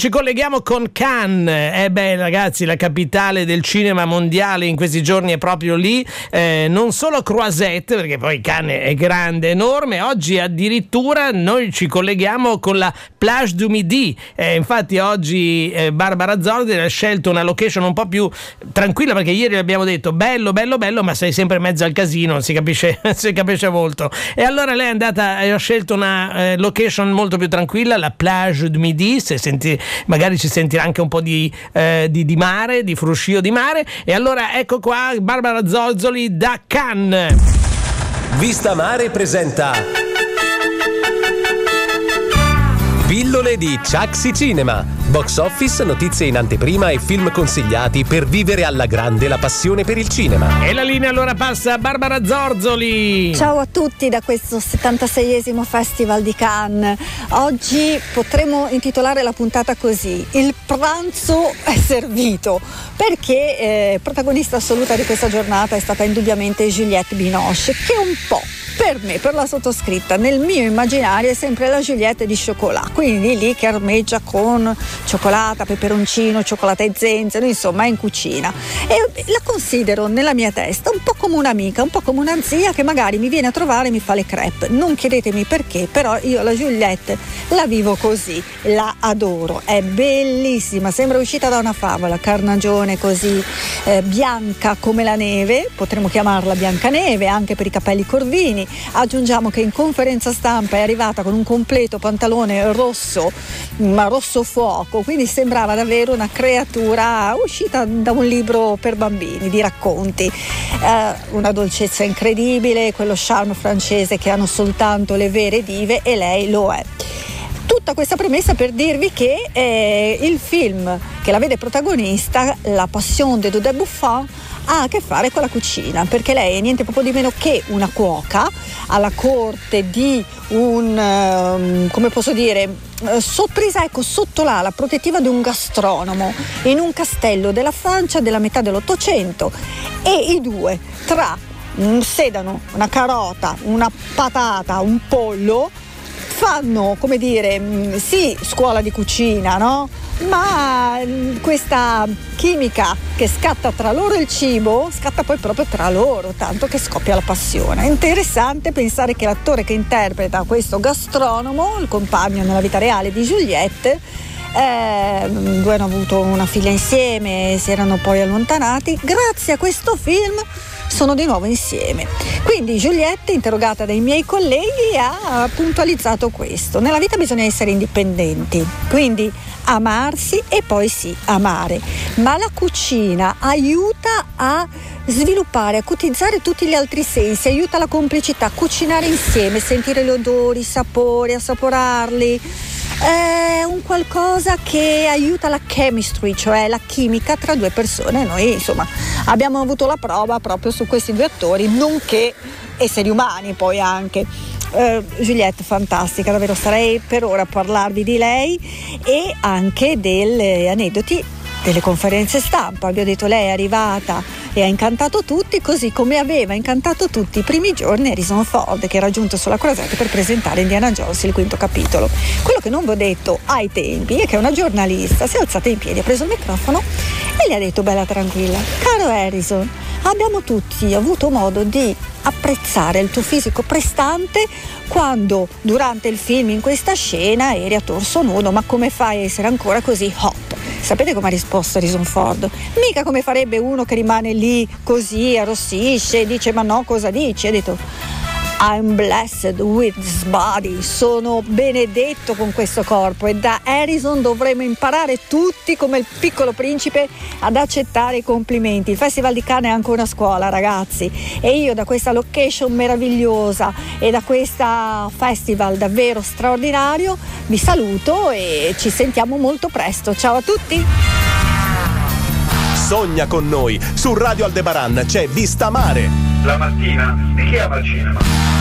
Ci colleghiamo con Cannes, eh beh ragazzi la capitale del cinema mondiale in questi giorni è proprio lì, eh, non solo Croisette perché poi Cannes è grande, enorme, oggi addirittura noi ci colleghiamo con la Plage du Midi, eh, infatti oggi eh, Barbara Zordi ha scelto una location un po' più tranquilla perché ieri abbiamo detto bello, bello, bello ma sei sempre in mezzo al casino, non si capisce, si capisce molto. E allora lei è andata, ha scelto una eh, location molto più tranquilla, la Plage du Midi, se senti magari ci sentirà anche un po' di, eh, di, di, mare, di fruscio di mare. E allora ecco qua Barbara Zozzoli da Cannes. Vista Mare presenta Pillole di Chaxi Cinema. Box office, notizie in anteprima e film consigliati per vivere alla grande la passione per il cinema. E la linea allora passa a Barbara Zorzoli. Ciao a tutti da questo 76esimo Festival di Cannes. Oggi potremmo intitolare la puntata così: Il pranzo è servito. Perché eh, protagonista assoluta di questa giornata è stata indubbiamente Juliette Binoche, che un po' per me, per la sottoscritta, nel mio immaginario è sempre la Giulietta di cioccolato, quindi lì che armeggia con cioccolata, peperoncino, cioccolata e zenzero, insomma è in cucina. E la considero nella mia testa un po' come un'amica, un po' come una zia che magari mi viene a trovare e mi fa le crepe. Non chiedetemi perché, però io la Giulietta la vivo così, la adoro, è bellissima, sembra uscita da una favola, carnagione così eh, bianca come la neve, potremmo chiamarla Biancaneve anche per i capelli corvini, Aggiungiamo che in conferenza stampa è arrivata con un completo pantalone rosso, ma rosso fuoco, quindi sembrava davvero una creatura uscita da un libro per bambini di racconti. Eh, una dolcezza incredibile, quello charme francese che hanno soltanto le vere dive e lei lo è tutta questa premessa per dirvi che eh, il film che la vede protagonista, La Passion de Dodé Buffon, ha a che fare con la cucina, perché lei è niente proprio di meno che una cuoca alla corte di un, um, come posso dire, uh, sorpresa ecco sotto l'ala protettiva di un gastronomo in un castello della Francia della metà dell'Ottocento. E i due tra un sedano, una carota, una patata, un pollo fanno, come dire, mm, sì, scuola di cucina, no? Ma mm, questa chimica che scatta tra loro il cibo scatta poi proprio tra loro, tanto che scoppia la passione. È interessante pensare che l'attore che interpreta questo gastronomo, il compagno nella vita reale di Juliette, eh, due hanno avuto una figlia insieme, si erano poi allontanati. Grazie a questo film sono di nuovo insieme. Quindi Giulietta, interrogata dai miei colleghi, ha puntualizzato questo. Nella vita bisogna essere indipendenti, quindi amarsi e poi sì, amare. Ma la cucina aiuta a sviluppare, acutizzare tutti gli altri sensi, aiuta la complicità, cucinare insieme, sentire gli odori, i sapori, assaporarli è un qualcosa che aiuta la chemistry, cioè la chimica tra due persone. Noi insomma abbiamo avuto la prova proprio su questi due attori, nonché esseri umani poi anche. Uh, Giulietta fantastica, davvero starei per ora a parlarvi di lei e anche degli aneddoti delle conferenze stampa. Vi ho detto lei è arrivata e ha incantato tutti, così come aveva incantato tutti i primi giorni Harrison Ford, che era giunto sulla crosetta per presentare Indiana Jones, il quinto capitolo. Quello che non vi ho detto ai tempi è che una giornalista si è alzata in piedi, ha preso il microfono e le ha detto bella tranquilla, caro Harrison, abbiamo tutti avuto modo di apprezzare il tuo fisico prestante quando durante il film in questa scena eri a torso nudo, ma come fai a essere ancora così hot? Sapete come ha risposto Harrison Ford? Mica come farebbe uno che rimane lì così, arrossisce e dice ma no, cosa dici? Ha detto I'm blessed with this body, sono benedetto con questo corpo e da Harrison dovremo imparare tutti come il piccolo principe ad accettare i complimenti. Il Festival di Cannes è anche una scuola ragazzi e io da questa location meravigliosa e da questo festival davvero straordinario vi saluto e ci sentiamo molto presto. Ciao a tutti! Sogna con noi, su Radio Aldebaran c'è Vista Mare. La mattina chi ama il cinema?